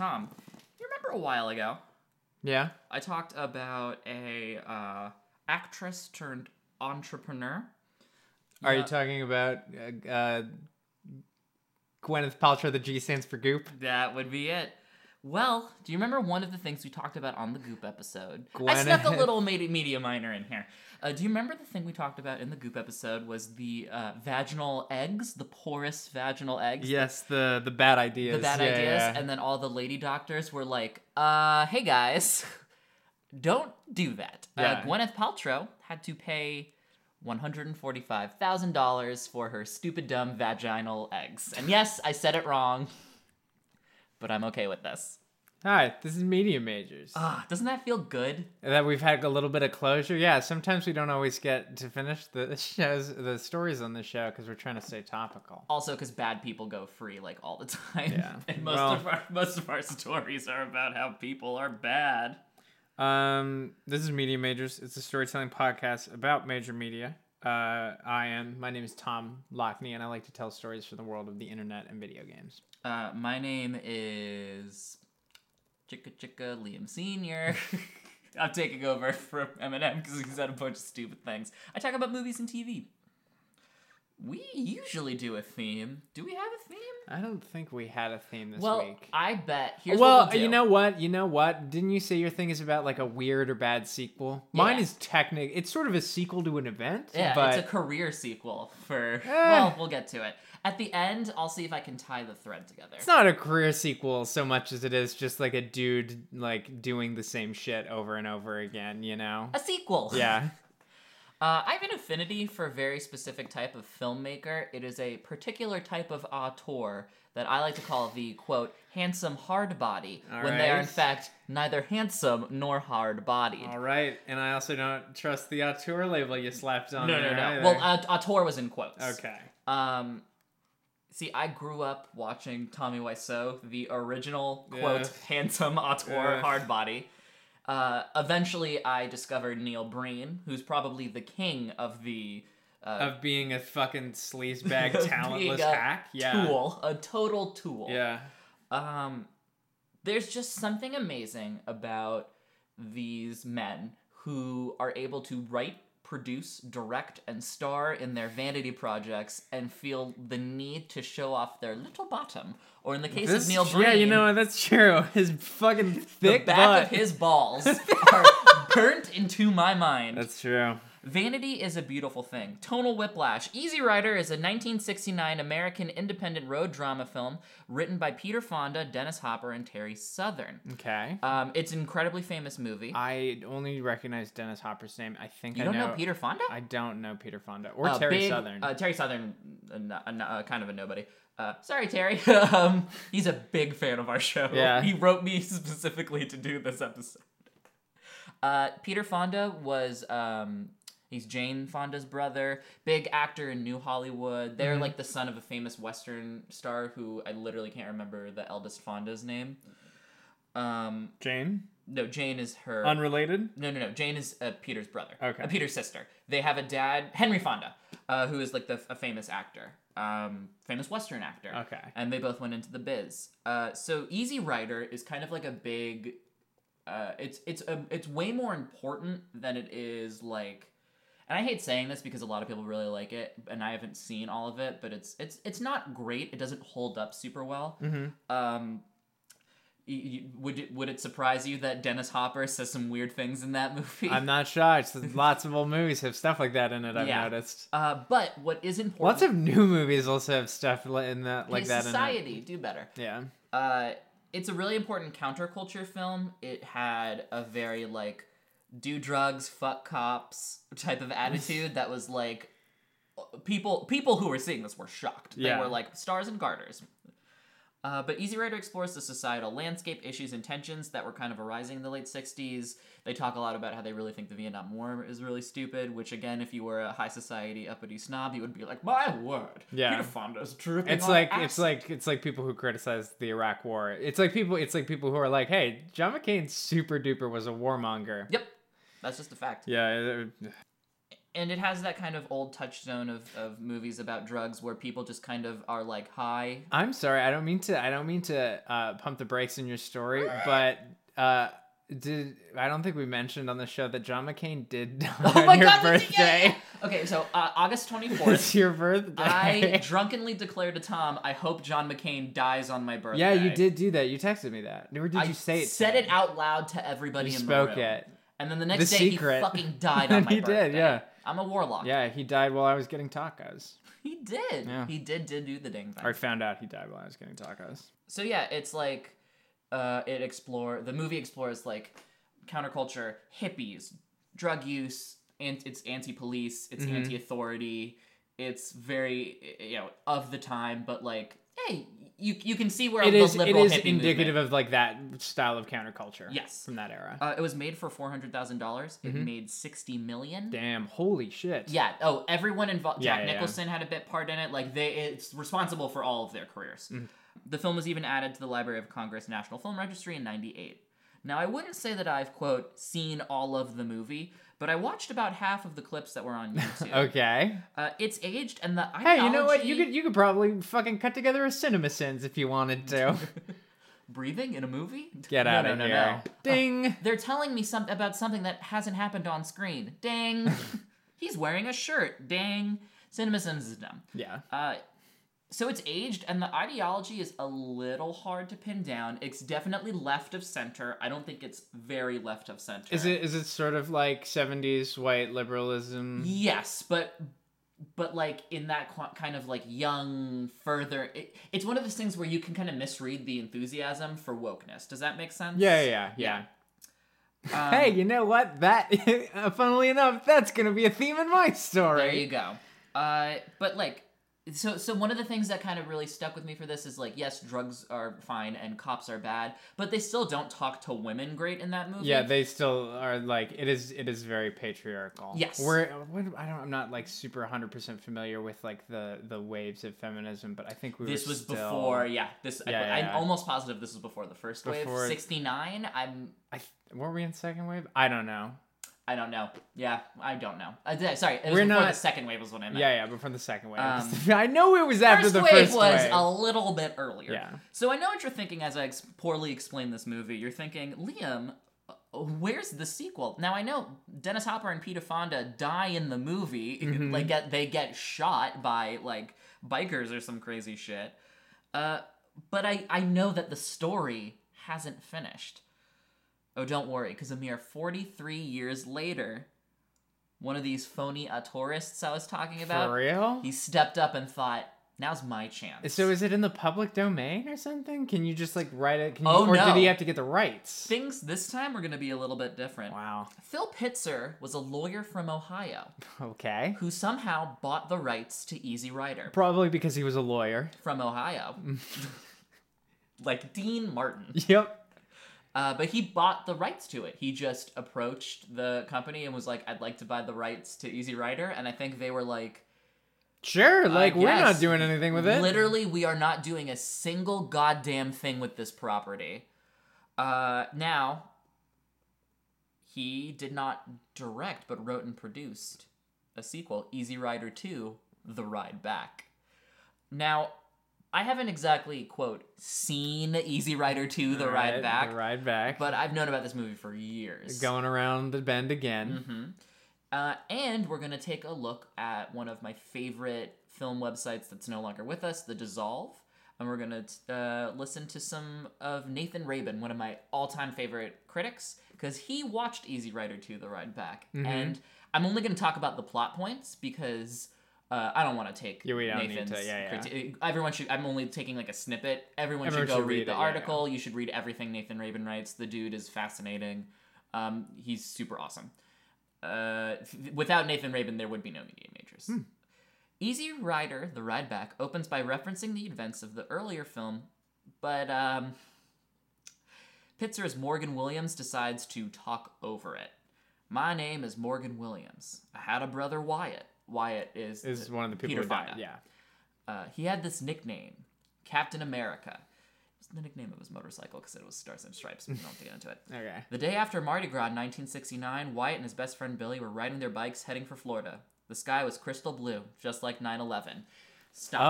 Tom, you remember a while ago Yeah. I talked about a uh, actress turned entrepreneur. Are you talking about uh, uh, Gwyneth Paltrow? The G stands for Goop. That would be it. Well, do you remember one of the things we talked about on the Goop episode? I snuck a Gwyneth. little media, media minor in here. Uh, do you remember the thing we talked about in the Goop episode was the uh, vaginal eggs, the porous vaginal eggs? Yes, the the bad ideas. the bad Yeah, ideas, yeah. and then all the lady doctors were like, uh, hey guys, don't do that. Yeah. Uh, Gwyneth Paltrow had to pay $145,000 for her stupid, dumb vaginal eggs. And yes, I said it wrong, but I'm okay with this. Hi, this is Media Majors. Ah, doesn't that feel good? that we've had a little bit of closure. Yeah, sometimes we don't always get to finish the shows, the stories on the show because we're trying to stay topical. Also, because bad people go free like all the time. Yeah. and most Well- of our most of our stories are about how people are bad. Um, this is Media Majors. It's a storytelling podcast about major media. Uh, I am. My name is Tom Lockney, and I like to tell stories from the world of the internet and video games. Uh, my name is Chicka Chicka Liam Senior. I'm taking over for Eminem because he said a bunch of stupid things. I talk about movies and TV. We usually do a theme. Do we have a theme? I don't think we had a theme this well, week. I bet. Here's well, what we'll you know what? You know what? Didn't you say your thing is about like a weird or bad sequel? Mine is technic. It's sort of a sequel to an event. Yeah, but it's a career sequel for. Eh. Well, we'll get to it. At the end, I'll see if I can tie the thread together. it's not a career sequel so much as it is just like a dude like doing the same shit over and over again. You know? A sequel. Yeah. Uh, I have an affinity for a very specific type of filmmaker. It is a particular type of auteur that I like to call the quote handsome hard body All when they are in fact neither handsome nor hard bodied. All right, and I also don't trust the auteur label you slapped on No, no, no. either. Well, uh, auteur was in quotes. okay. Um, see, I grew up watching Tommy Wiseau, the original quote Ugh. handsome auteur Ugh. hard body. Uh, eventually, I discovered Neil Breen, who's probably the king of the uh, Of being a fucking sleazebag, talentless hack. Yeah. tool, a total tool. Yeah. Um, there's just something amazing about these men who are able to write, produce, direct, and star in their vanity projects and feel the need to show off their little bottom. Or in the case This- of Neil Breen, yeah, you know what? That's true. His fucking thick the back butt. of his balls are burnt into my mind. That's true. Vanity is a beautiful thing. Tonal Whiplash. Easy Rider is a 1969 American independent road drama film written by Peter Fonda, Dennis Hopper, and Terry Southern. Okay. Um, it's an incredibly famous movie. I only recognize Dennis Hopper's name. I think you I don't know, know Peter Fonda? I don't know Peter Fonda or Uh, Terry big- Southern. Uh, Terry Southern, uh, uh, uh, kind of a nobody. Uh, sorry, Terry. um, he's a big fan of our show. Yeah. He wrote me specifically to do this episode. Uh, Peter Fonda was um, he's Jane Fonda's brother, big actor in New Hollywood. They're Mm-hmm. like the son of a famous Western star who I literally can't remember the eldest Fonda's name. Um, Jane. no, Jane is her. Unrelated. No, no, no. Jane is uh, Peter's brother. Okay. Uh, Peter's sister. They have a dad, Henry Fonda, uh, who is like the a famous actor, um, famous Western actor. Okay. And they both went into the biz. Uh, so Easy Rider is kind of like a big. Uh, it's it's a, it's way more important than it is like. And I hate saying this because a lot of people really like it, and I haven't seen all of it. But it's it's it's not great. It doesn't hold up super well. Mm-hmm. Um, y- y- would it would it surprise you that Dennis Hopper says some weird things in that movie? I'm not shocked. Lots of old movies have stuff like that in it. I've Yeah. noticed. Uh, but what is important? Lots of new movies also have stuff in that like that society do better. Yeah. Uh, it's a really important counterculture film. It had a very like do drugs, fuck cops type of attitude that was like people people who were seeing this were shocked. They were like stars and garters. Uh, but Easy Rider explores the societal landscape, issues, and tensions that were kind of arising in the late 60s. They talk a lot about how they really think the Vietnam War is really stupid, which, again, if you were a high society uppity snob, you would be like, my word, Yeah. Peter Fonda's dripping It's like acid." it's like it's like people who criticize the Iraq War. It's like people it's like people who are like, "Hey, John McCain super duper was a warmonger." Yep, that's just a fact. Yeah. and it has that kind of old touchstone of, of movies about drugs where people just kind of are like high. I'm sorry. I don't mean to. I don't mean to uh, pump the brakes in your story, but uh, did I don't think we mentioned on the show that John McCain did die Oh on my your god! birthday. yeah. Okay, so uh, August twenty fourth. It's your birthday. I drunkenly declared to Tom, "I hope John McCain dies on my birthday." yeah, you did do that. You texted me that, or did I you say it? said me? it out loud to everybody You in spoke the room. it. And then the next The day secret. he fucking died on my He birthday. did, yeah. I'm a warlock. Yeah, he died while I was getting tacos. He did. Yeah. He did did do the dang thing. I found out he died while I was getting tacos. So yeah, it's like uh it explore the movie explores like counterculture, hippies, drug use, and it's anti-police, it's Mhm. anti-authority. It's very you know of the time, but like hey, you you can see where It is. It is indicative movement- of like that style of counterculture. Yes. From that era. Uh, it was made for four hundred thousand dollars. It Mhm. made sixty million. Damn. Holy shit. Yeah. Oh, everyone involved. Yeah, Jack yeah, yeah. Nicholson had a bit part in it. Like they, it's responsible for all of their careers. Mm. The film was even added to the Library of Congress National Film Registry in '98. Now, I wouldn't say that I've quote seen all of the movie, but I watched about half of the clips that were on YouTube. Okay. uh, it's aged, and the Hey, you know what? You could you could probably fucking cut together a cinema sins if you wanted to. breathing in a movie. Get no, out no, of no, here. No. Ding. They're telling me something about something that hasn't happened on screen. Ding. He's wearing a shirt. Dang. CinemaSins is dumb. Yeah. Uh, so it's aged, and the ideology is a little hard to pin down. It's definitely left of center. I don't think it's very left of center. Is it is it sort of like seventies white liberalism? Yes, but but like in that qu- kind of like young further. It, it's one of those things where you can kind of misread the enthusiasm for wokeness. Does that make sense? Yeah, yeah, yeah. Um, hey, you know what? That, funnily enough, that's gonna be a theme in my story. There you go. Uh, but like, so so one of the things that kind of really stuck with me for this is like, yes, drugs are fine and cops are bad, but they still don't talk to women great in that movie. Yeah, they still are like it is. It is very patriarchal. Yes. We're what, I don't. I'm not like super 100 percent familiar with like the the waves of feminism, but I think we This were was still, before, yeah. This I, Yeah, yeah, I'm yeah. almost positive this was before the first Before- wave. Sixty nine. I'm. I were we in second wave? I don't know. I don't know. Yeah, I don't know. Uh, sorry, it was We're before not- the second wave was what I meant. Yeah, yeah, before the second wave. Um, I know it was after the First wave was wave. a little bit earlier. Yeah. So I know what you're thinking as I ex- poorly explain this movie. You're thinking, Liam, uh, where's the sequel? Now I know Dennis Hopper and Peter Fonda die in the movie. Mhm. Like get they get shot by like bikers or some crazy shit. Uh, but I I know that the story hasn't finished. Oh, don't worry, because a mere 43 years later, one of these phony tourists I was talking about, For real? he stepped up and thought, "Now's my chance." So is it in the public domain or something? Can you just like write it? Can you, Oh, or no. did he have to get the rights? Things this time are going to be a little bit different. Wow. Phil Pitzer was a lawyer from Ohio Okay. who somehow bought the rights to Easy Rider Probably because he was a lawyer. from Ohio. like Dean Martin. Yep. Uh, but he bought the rights to it. He just approached the company and was like, I'd like to buy the rights to Easy Rider. And I think they were like, Sure. Like we're not doing anything with it. Literally, we are not doing a single goddamn thing with this property. Uh, now, he did not direct, but wrote and produced a sequel, Easy Rider 2 The Ride Back. Now, I haven't exactly, quote, seen Easy Rider 2 The Ride Back, The ride back. but I've known about this movie for years. going around the bend again. hmm Uh, and we're going to take a look at one of my favorite film websites that's no longer with us, The Dissolve. And we're going to uh, listen to some of Nathan Rabin, one of my all time favorite critics, because he watched Easy Rider 2 The Ride Back. Mhm. And I'm only going to talk about the plot points because. Uh, I don't want to take Yeah, we don't need Nathan's to- yeah, yeah. criti- Everyone should. I'm only taking like a snippet. Everyone, Everyone should go should read, read the it, yeah, yeah. article. You should read everything Nathan Rabin writes. The dude is fascinating. Um, he's super awesome. Uh, f- without Nathan Rabin, there would be no Media Majors. Hmm. Easy Rider, The Ride Back, opens by referencing the events of the earlier film, but um, Pitzer's Morgan Williams decides to talk over it. My name is Morgan Williams. I had a brother Wyatt. Wyatt is Is one of the people Peter. Fonda. Yeah. uh, he had this nickname, Captain America. It was the nickname of his motorcycle because it was Stars and Stripes. We don't have to get into it. Okay. The day after Mardi Gras in 1969, Wyatt and his best friend Billy were riding their bikes heading for Florida. The sky was crystal blue, just like 9 11. Stop.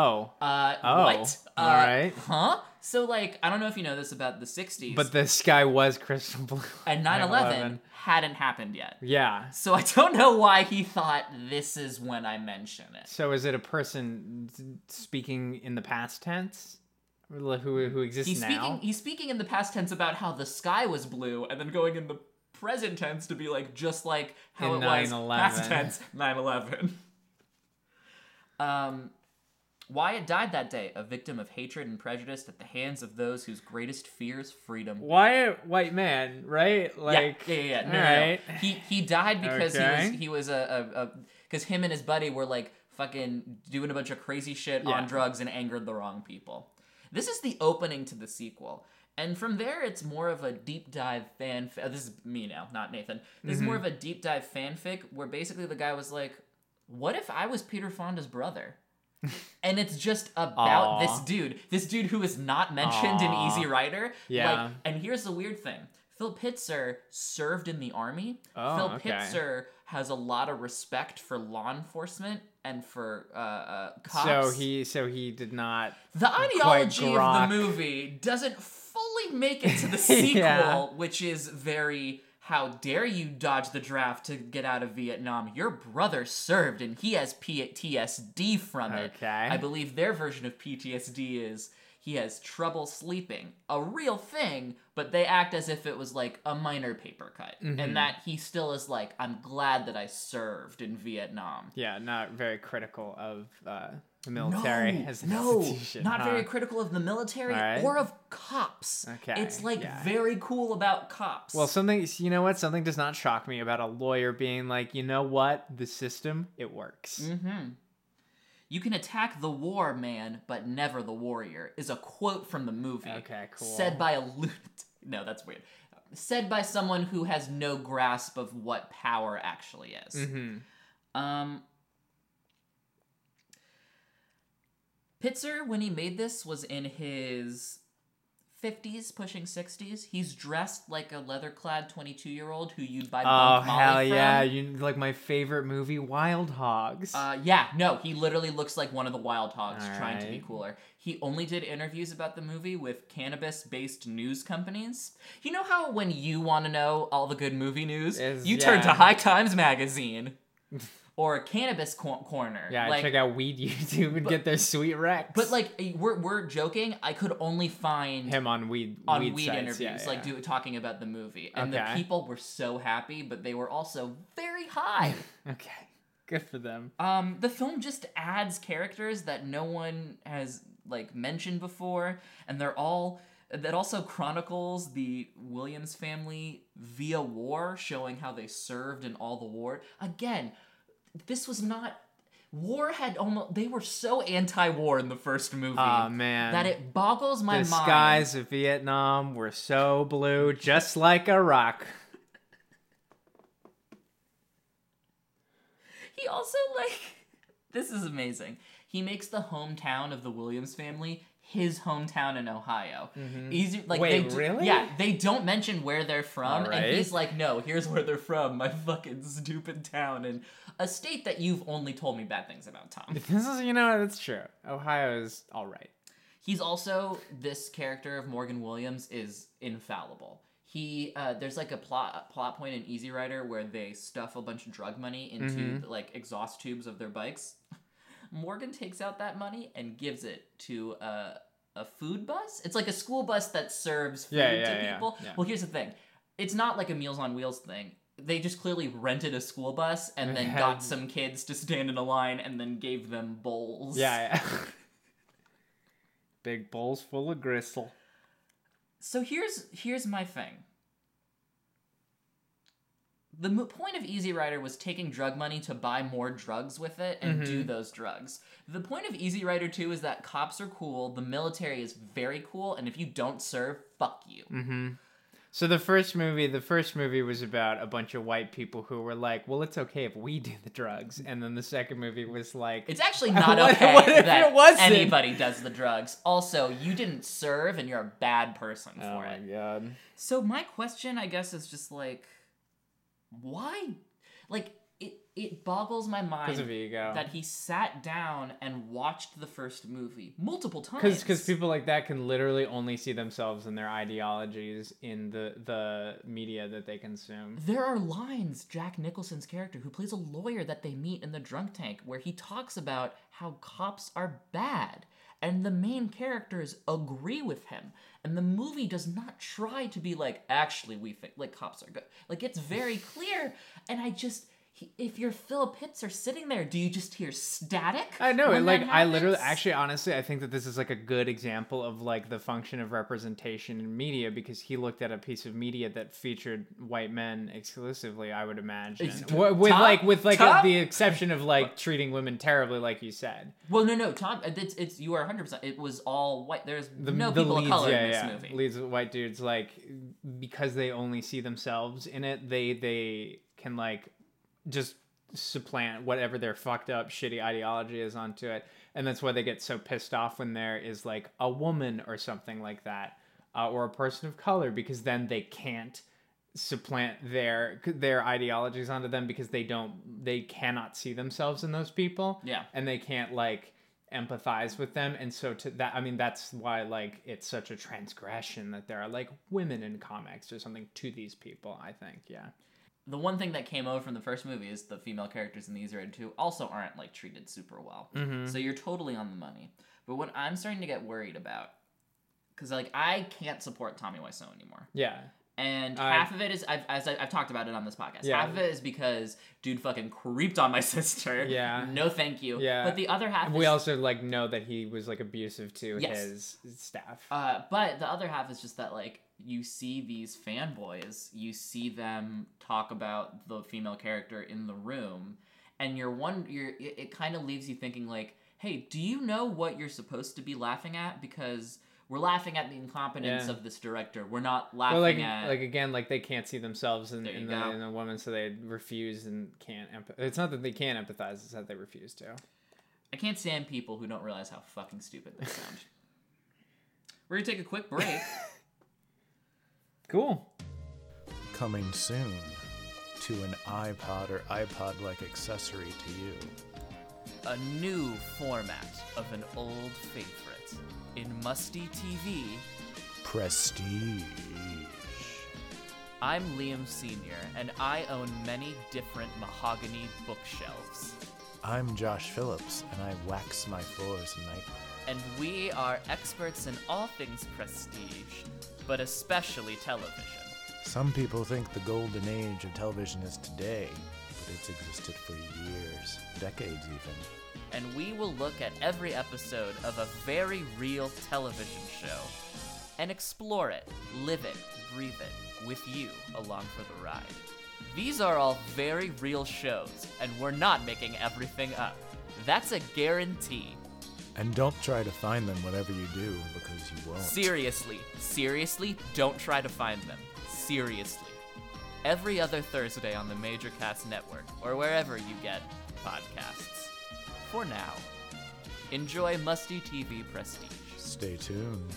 Oh. Uh, Oh, what? Uh, alright. Huh? So, like, I don't know if you know this about the 60s, But the sky was crystal blue. and 9 11 hadn't happened yet. Yeah. So I don't know why he thought this is when I mention it. So is it a person speaking in the past tense, who who exists He's now? speaking. He's speaking in the past tense about how the sky was blue, and then going in the present tense to be like just like how In it was 9/11. past tense 9/11. Um, Wyatt died that day, a victim of hatred and prejudice at the hands of those whose greatest fear is freedom. Why a white man, right? Like, yeah, yeah, yeah. No, no. He he died because Okay. he was he was a because him and his buddy were like fucking doing a bunch of crazy shit Yeah. on drugs and angered the wrong people. This is the opening to the sequel. And from there, it's more of a deep dive fan. this is me now, not Nathan. This is more Mm-hmm. of a deep dive fanfic where basically the guy was like, "What if I was Peter Fonda's brother?" And it's just about Aw. this dude, this dude who is not mentioned in Easy Rider. Yeah. Like, and here's the weird thing: Phil Pitzer served in the army. Oh, Phil okay. Pitzer has a lot of respect for law enforcement and for uh, uh, cops. so he so he did not. the ideology of the movie doesn't fully make it to the sequel, Yeah. which is very. How dare you dodge the draft to get out of Vietnam? Your brother served and he has PTSD from it. Okay. I believe their version of PTSD is he has trouble sleeping. A real thing, but they act as if it was like a minor paper cut. Mm-hmm. And that he still is like, I'm glad that I served in Vietnam. Yeah, not very critical of uh, the military no, as an no, institution. not huh? very critical of the military Alright. or of cops. Okay, It's like yeah. very cool about cops. Well, something you know what? Something does not shock me about a lawyer being like, you know what? The system, it works. Mm-hmm. You can attack the war, man, but never the warrior, is a quote from the movie. Okay, cool. Said by a lunatic. No, that's weird. Said by someone who has no grasp of what power actually is. Mm-hmm. Um, Pitzer, when he made this, was in his 50s, pushing 60s. He's dressed like a leather clad 22 year old who you'd buy Oh Molly hell from. yeah! You like my favorite movie, Wild Hogs. Uh, yeah, no, he literally looks like one of the wild hogs trying to be cooler. He only did interviews about the movie with cannabis based news companies. You know how when you want to know all the good movie news, Is- you turn to. High Times Magazine or a Cannabis Cor- Corner. yeah, like, check out Weed YouTube and get their sweet Rex. But like eh, we're we're joking. I could only find him on Weed on weed, weed, interviews, yeah, like do talking about the movie, and the people were so happy, but they were also very high. Okay, good for them. um, the film just adds characters that no one has like mentioned before, and they're all. That also chronicles the Williams family via war, showing how they served in all the war. Again, this was not war had almost they were so anti-war in the first movie Aw, man. that it boggles my the mind. The skies of Vietnam were so blue, just like Iraq. He also like this is amazing. He makes the hometown of the Williams family his hometown in Ohio. Mm-hmm. Easy like Wait, they really? Yeah, they don't mention where they're from, Alright. and he's like, "No, here's where they're from. My fucking stupid town in a state that you've only told me bad things about, Tom." This is, you know, that's true. Ohio is all right. He's also this character of Morgan Williams is infallible. He uh, there's like a plot plot point in Easy Rider where they stuff a bunch of drug money into Mm-hmm. like exhaust tubes of their bikes. Morgan takes out that money and gives it to a a food bus. It's like a school bus that serves food Yeah, to yeah, yeah, people. yeah. Well, here's the thing. It's not like a Meals on Wheels thing. They just clearly rented a school bus and then got some kids to stand in a line and then gave them bowls. Yeah, yeah. Big bowls full of gristle. So here's here's my thing. The mo- point of Easy Rider was taking drug money to buy more drugs with it and do those drugs. The point of Easy Rider 2 is that cops are cool, the military is very cool, and if you don't serve, fuck you. Mm-hmm. So the first movie, the first movie was about a bunch of white people who were like, "Well, it's okay if we do the drugs," and then the second movie was like, It's actually not What- okay what if that it wasn't? anybody does the drugs. Also, you didn't serve and you're a bad person "Oh for my it. god." So my question, I guess, is just like, why? Like, it it boggles my mind of ego. that he sat down and watched the first movie multiple times. Because people like that can literally only see themselves and their ideologies in the the media that they consume. There are lines, Jack Nicholson's character, who plays a lawyer that they meet in the drunk tank, where he talks about how cops are bad. And the main characters agree with him. And the movie does not try to be like, actually, we think like cops are good. Like, it's very clear. And I just, if your Phil Pitzer sitting there, do you just hear static? I know, and like I literally, actually, honestly, I think that this is like a good example of like the function of representation in media because he looked at a piece of media that featured white men exclusively. I would imagine, It's- Wi- with Tom- like with like Tom- the exception of like treating women terribly, like you said. Well, no, no, Tom, uh, it's, it's you are 100%. It was all white. There's The, no the people leads, of color yeah, in this yeah. movie. Leads white dudes, like because they only see themselves in it, they they can like just supplant whatever their fucked up shitty ideology is onto it. And that's why they get so pissed off when there is like a woman or something like that uh, or a person of color because then they can't supplant their their ideologies onto them because they don't they cannot see themselves in those people. Yeah. and they can't like empathize with them. And so to that i mean that's why like it's such a transgression that there are like women in comics or something to these people i think. Yeah the one thing that came over from the first movie is the female characters in these Red 2 also aren't like treated super well. Mm-hmm. So you're totally on the money. But what I'm starting to get worried about, because like I can't support Tommy Wiseau anymore, yeah and I- half of it is I've, as I, I've talked about it on this podcast. Yeah. Half of it is because dude fucking creeped on my sister. Yeah. No, thank you. Yeah. But the other half. we is, also like know that he was like abusive to Yes. his staff Uh, but the other half is just that like you see these fanboys, you see them talk about the female character in the room, and you're one. You're it, it kind of leaves you thinking like, hey, do you know what you're supposed to be laughing at? Because we're laughing at the incompetence Yeah. of this director. We're not laughing well, like at. like again, like they can't see themselves in, in, the, in a woman, so they refuse and can't. Empath- it's not that they can't empathize; it's that they refuse to. I can't stand people who don't realize how fucking stupid they sound. We're gonna take a quick break. Cool. Coming soon to an iPod or iPod like accessory to you. a new format of an old favorite in Musty TV. Prestige. I'm Liam Sr., and I own many different mahogany bookshelves. I'm Josh Phillips, and I wax my floors nightly. And we are experts in all things prestige, but especially television. Some people think the golden age of television is today, but it's existed for years, decades even. And we will look at every episode of a very real television show and explore it, live it, breathe it with you along for the ride. These are all very real shows, and we're not making everything up. That's a guarantee. And don't try to find them whatever you do, because you won't. Seriously, seriously, don't try to find them. Seriously. Every other Thursday on the Major Cast Network, or wherever you get podcasts. For now, enjoy Musty TV Prestige. Stay tuned.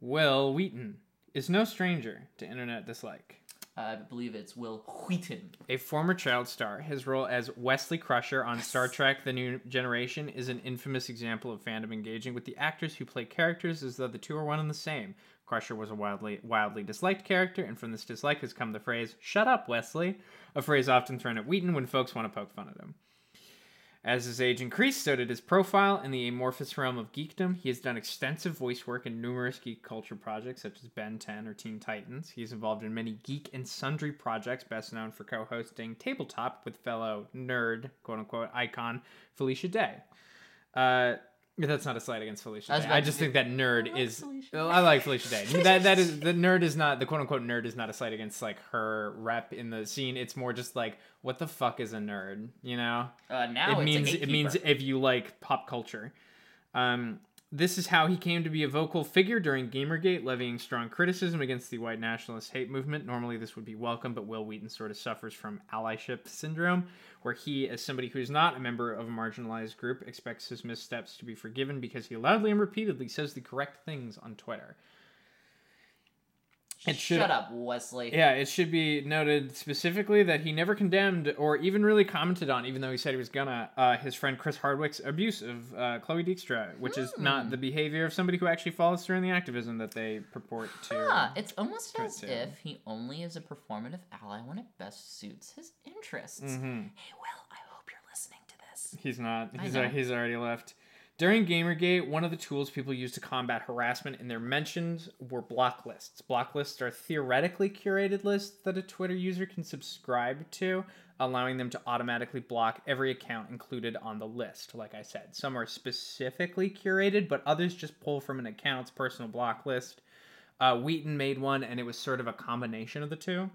Wil Wheaton is no stranger to internet dislike. Uh, I believe it's Wil Wheaton. A former child star, his role as Wesley Crusher on Star Trek The New Generation is an infamous example of fandom engaging with the actors who play characters as though the two are one and the same. Crusher was a wildly wildly disliked character, and from this dislike has come the phrase, Shut up, Wesley, a phrase often thrown at Wheaton when folks want to poke fun at him. As his age increased, so did his profile in the amorphous realm of geekdom. He has done extensive voice work in numerous geek culture projects such as Ben 10 or Teen Titans. He is involved in many geek and sundry projects, best known for co hosting Tabletop with fellow nerd, quote unquote, icon Felicia Day. Uh, that's not a slight against Felicia I Day. about I just think that nerd like is. I like Felicia Day. that that is the nerd is not the quote unquote nerd is not a slight against like her rep in the scene. It's more just like what the fuck is a nerd, you know? Uh, now it it's means a it means if you like pop culture. Um, This is how he came to be a vocal figure during Gamergate, levying strong criticism against the white nationalist hate movement. Normally, this would be welcome, but Wil Wheaton sort of suffers from allyship syndrome, where he, as somebody who is not a member of a marginalized group, expects his missteps to be forgiven because he loudly and repeatedly says the correct things on Twitter. It should- Shut up, Wesley. Yeah, it should be noted specifically that he never condemned or even really commented on, even though he said he was gonna, uh, his friend Chris Hardwick's abuse of uh, Chloe Dykstra, which is not the behavior of somebody who actually follows through in the activism that they purport to. Ah, it's almost as to. if he only is a performative ally when it best suits his interests. Mm-hmm. Hey, Wil, I hope you're listening to this. He's not. He's, know. al- he's already left. During Gamergate, one of the tools people use to combat harassment in their mentions were block lists. Block lists are theoretically curated lists that a Twitter user can subscribe to, allowing them to automatically block every account included on the list. Like I said, some are specifically curated, but others just pull from an account's personal block list. Uh, Wheaton made one, and it was sort of a combination of the two.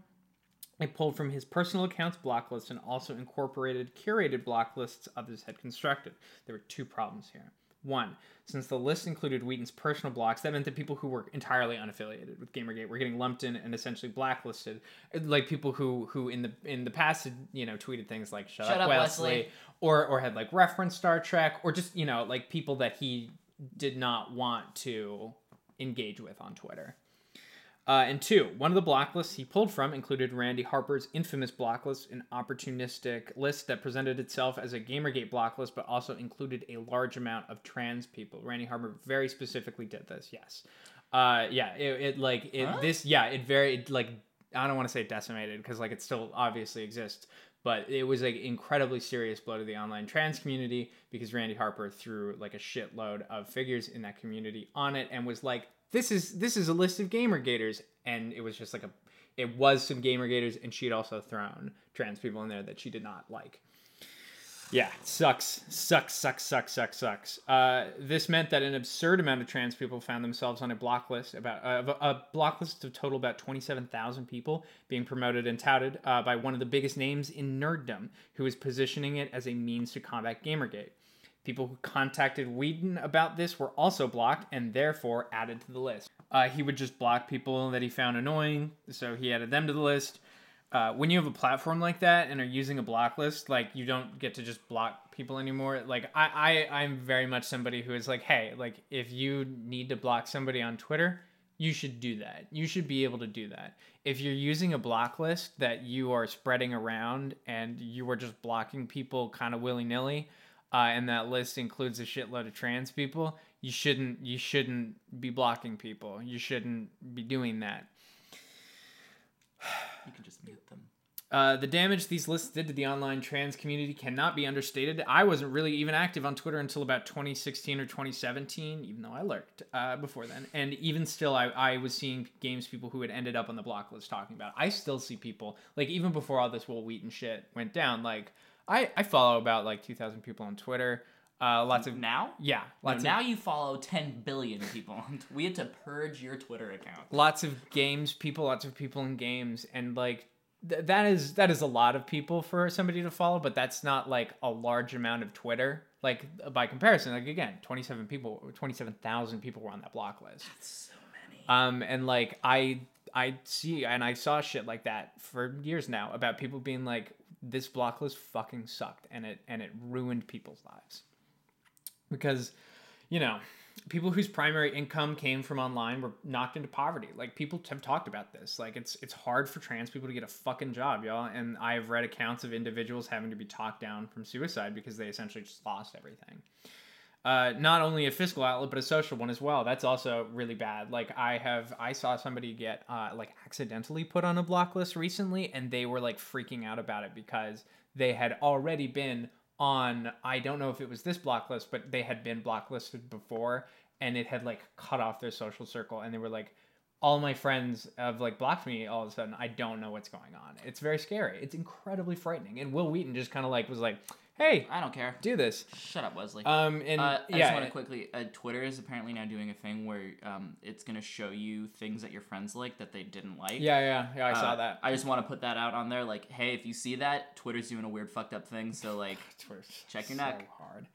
It pulled from his personal account's block list and also incorporated curated block lists others had constructed. There were two problems here. One, since the list included Wheaton's personal blocks, that meant that people who were entirely unaffiliated with Gamergate were getting lumped in and essentially blacklisted, like people who who in the in the past had you know tweeted things like "Shut, Shut up, up, Wesley,", Wesley. or or had like referenced Star Trek, or just you know like people that he did not want to engage with on Twitter. Uh, and two, one of the block lists he pulled from included Randi Harper's infamous block list, an opportunistic list that presented itself as a Gamergate block list, but also included a large amount of trans people. Randi Harper very specifically did this. Yes, uh, yeah, it, it like it this yeah it very it, like I don't want to say decimated because like it still obviously exists, but it was like incredibly serious blow to the online trans community because Randi Harper threw like a shitload of figures in that community on it and was like, "This is this is a list of gamergators," and it was just like a, it was some gamergators, and she had also thrown trans people in there that she did not like. Yeah, sucks, sucks, sucks, sucks, sucks, sucks. Uh, this meant that an absurd amount of trans people found themselves on a block list about uh, a block list of total about twenty seven thousand people being promoted and touted uh, by one of the biggest names in nerddom, who is positioning it as a means to combat GamerGate. People who contacted Wheaton about this were also blocked and therefore added to the list. Uh, he would just block people that he found annoying, so he added them to the list uh, when you have a platform like that and are using a block list, like you don't get to just block people anymore. Like I, I, I'm very much somebody who is like, hey, like if you need to block somebody on Twitter, you should do that. You should be able to do that. If you're using a block list that you are spreading around and you are just blocking people kind of willy nilly, uh, and that list includes a shitload of trans people, you shouldn't, you shouldn't be blocking people. You shouldn't be doing that. You can just mute them. Uh, the damage these lists did to the online trans community cannot be understated. I wasn't really even active on Twitter until about 2016 or 2017, even though I lurked uh, before then. And even still, I, I was seeing games people who had ended up on the block list talking about it. I still see people, like, even before all this Wil Wheaton shit went down, like, I, I follow about, like, 2,000 people on Twitter. Uh, lots of. Now? Yeah, No, lots of now you follow 10 billion people. we had to purge your Twitter account. lots of games people lots of people in games and like th- that is that is a lot of people for somebody to follow but that's not like a large amount of twitter like by comparison like again 27 people 27000 people were on that block list That's So many. um and like i i see and i saw shit like that for years now about people being like this block list fucking sucked and it and it ruined people's lives. Because you know people whose primary income came from online were knocked into poverty. Like people have talked about this. Like it's it's hard for trans people to get a fucking job y'all and i've read accounts of individuals having to be talked down from suicide because they essentially just lost everything uh, not only a fiscal outlet but a social one as well. That's also really bad. Like i have i saw somebody get uh, like accidentally put on a block list recently and they were like freaking out about it because they had already been on i don't know if it was this block list but they had been blocklisted before and it had like cut off their social circle and they were like all my friends have like blocked me all of a sudden i don't know what's going on it's very scary it's incredibly frightening and wil wheaton just kind of like was like hey I don't care. do this Shut up, Wesley. um and Uh, I yeah just want to quickly. Uh, Twitter is apparently now doing a thing where um, it's gonna show you things that your friends like that they didn't like. yeah yeah yeah i Uh, saw that I just want to put that out on there. Like, hey, if you see that, Twitter's doing a weird fucked up thing. So like, Check your so neck. hard.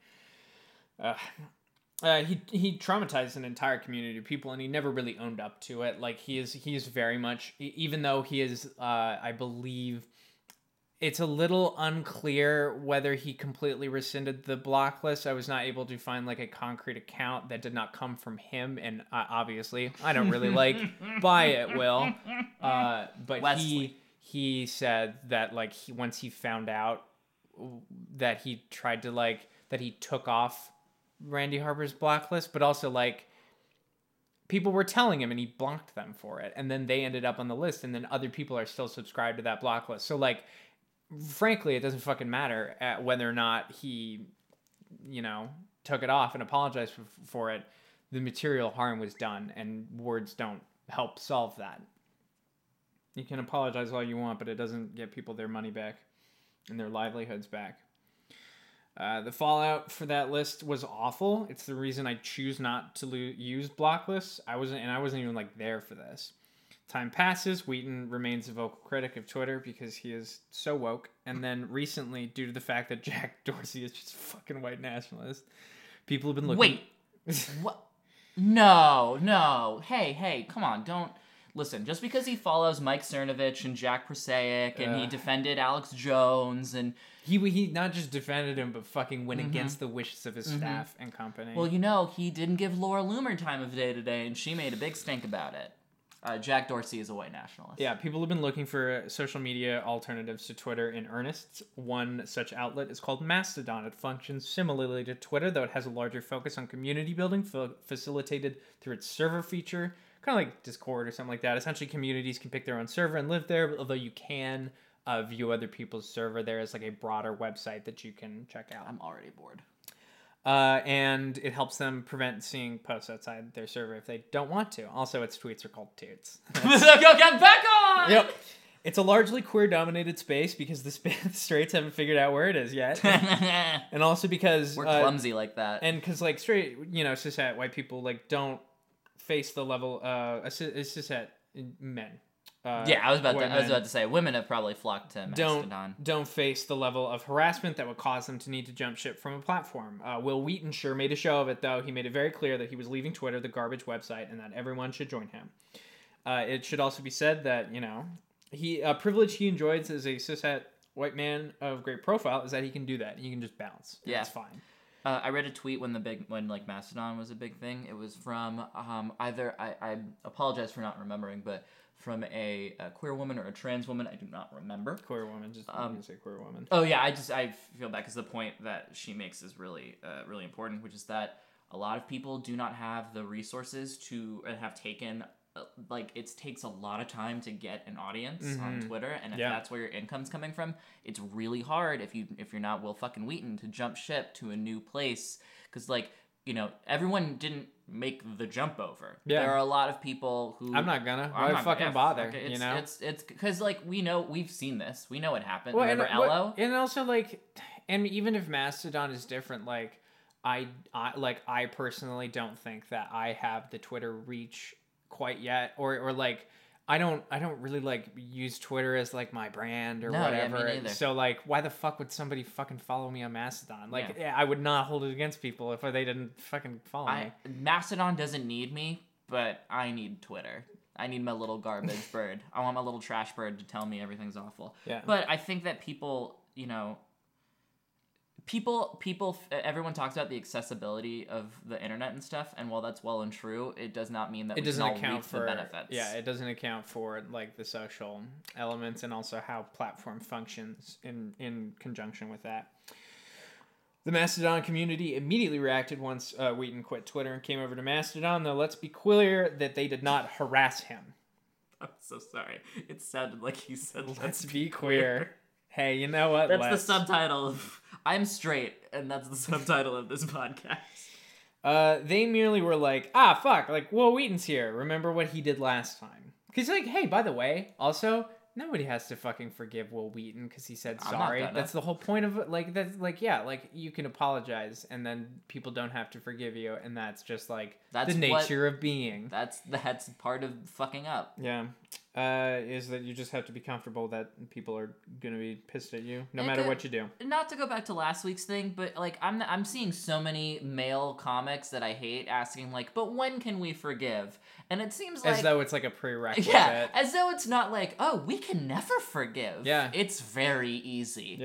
Uh, he he traumatized an entire community of people, and he never really owned up to it. Like he is he is very much, even though he is, uh, I believe, it's a little unclear whether he completely rescinded the block list. I was not able to find like a concrete account that did not come from him, and uh, obviously, I don't really like buy it. Will, uh, but Wesley. he he said that like he once he found out that he tried to like that he took off Randi Harper's blacklist, but also like people were telling him and he blocked them for it. And then they ended up on the list and then other people are still subscribed to that blacklist. So like frankly, it doesn't fucking matter at whether or not he you know, took it off and apologized for, for it. The material harm was done and words don't help solve that. You can apologize all you want, but it doesn't get people their money back and their livelihoods back. Uh, the fallout for that list was awful. It's the reason I choose not to lo- use block lists. I wasn't, and I wasn't even like there for this. Time passes. Wheaton remains a vocal critic of Twitter because he is so woke. And then recently, due to the fact that Jack Dorsey is just a fucking white nationalist, people have been looking. Wait. what? No, no. Hey, hey, come on. Don't listen. Just because he follows Mike Cernovich and Jack Posobiec and he Uh. defended Alex Jones and He he not just defended him, but fucking went against the wishes of his staff and company. well, you know, he didn't give Laura Loomer time of day today, and she made a big stink about it. Uh, Jack Dorsey is a white nationalist. Yeah, people have been looking for social media alternatives to Twitter in earnest. One such outlet is called Mastodon. It functions similarly to Twitter, though it has a larger focus on community building, fa- facilitated through its server feature, kind of like Discord or something like that. Essentially, communities can pick their own server and live there, although you can uh, view other people's server. There is like a broader website that you can check out. I'm already bored. Uh, and it helps them prevent seeing posts outside their server if they don't want to. Also, its tweets are called toots. get back on. Yep. It's a largely queer dominated space because the, sp- straights haven't figured out where it is yet. and also because We're uh, clumsy like that. and because like straight you know cishet white people like don't face the level uh a cis- a men uh, yeah, I was about to. I was about to say women have probably flocked to don't Mastodon. don't face the level of harassment that would cause them to need to jump ship from a platform. Uh, Wil Wheaton sure made a show of it though. He made it very clear that he was leaving Twitter, the garbage website, and that everyone should join him. Uh, it should also be said that you know he a privilege he enjoys as a cishet white man of great profile is that he can do that. He can just bounce. Yeah. it's fine. Uh, I read a tweet when the big when like Mastodon was a big thing. It was from um, either I, I apologize for not remembering, but from a, a queer woman or a trans woman. I do not remember. Queer woman, just I'm say queer woman. Oh yeah, I just I feel bad because the point that she makes is really uh, really important, which is that a lot of people do not have the resources to and have taken like it takes a lot of time to get an audience on mm-hmm. Twitter, and if Yeah. that's where your income's coming from, it's really hard if you if you're not Wil fucking Wheaton to jump ship to a new place because like you know everyone didn't make the jump over. Yeah. there are a lot of people who I'm not gonna. I'm not- fucking yeah, bother? fuck it. you know. it's it's because like we know we've seen this. We know what happened. Well, Remember and, uh, what- Ello? and also like, and even if Mastodon is different, like, I, I like I personally don't think that I have the Twitter reach quite yet, or or like. I don't I don't really like use Twitter as like my brand or No, yeah, me whatever. neither. so like why the fuck would somebody fucking follow me on Mastodon? Like Yeah. yeah, I would not hold it against people if they didn't fucking follow I me. Mastodon doesn't need me, but I need Twitter. I need my little garbage bird. I want my little trash bird to tell me everything's awful. Yeah. But I think that people, you know, people, people, everyone talks about the accessibility of the internet and stuff, and while that's well and true, it does not mean that it we doesn't account for the benefits. yeah it doesn't account for like the social elements and also how platform functions in in conjunction with that the mastodon community immediately reacted once uh, wheaton quit twitter and came over to mastodon though let's be clear that they did not harass him I'm so sorry. It sounded like he said. let's be queer hey you know what That's Let's. the subtitle of I'm straight, and that's the subtitle of this podcast. Uh, they merely were like, ah, fuck, like, Wil Wheaton's here. Remember what he did last time? Because, like, hey, by the way, also, nobody has to fucking forgive Wil Wheaton because he said I'm sorry. That's the whole point of it. Like, that's like, yeah, like, you can apologize and then people don't have to forgive you. And that's just like That's the what- nature of being. That's that's part of fucking up. Yeah. Uh, is that you just have to be comfortable that people are gonna be pissed at you no It matter could- what you do. not to go back to last week's thing, but like I'm I'm seeing so many male comics that I hate asking like, but when can we forgive? And it seems like As though it's like a prerequisite. yeah, as though it's not like oh we can never forgive. Yeah. it's very easy.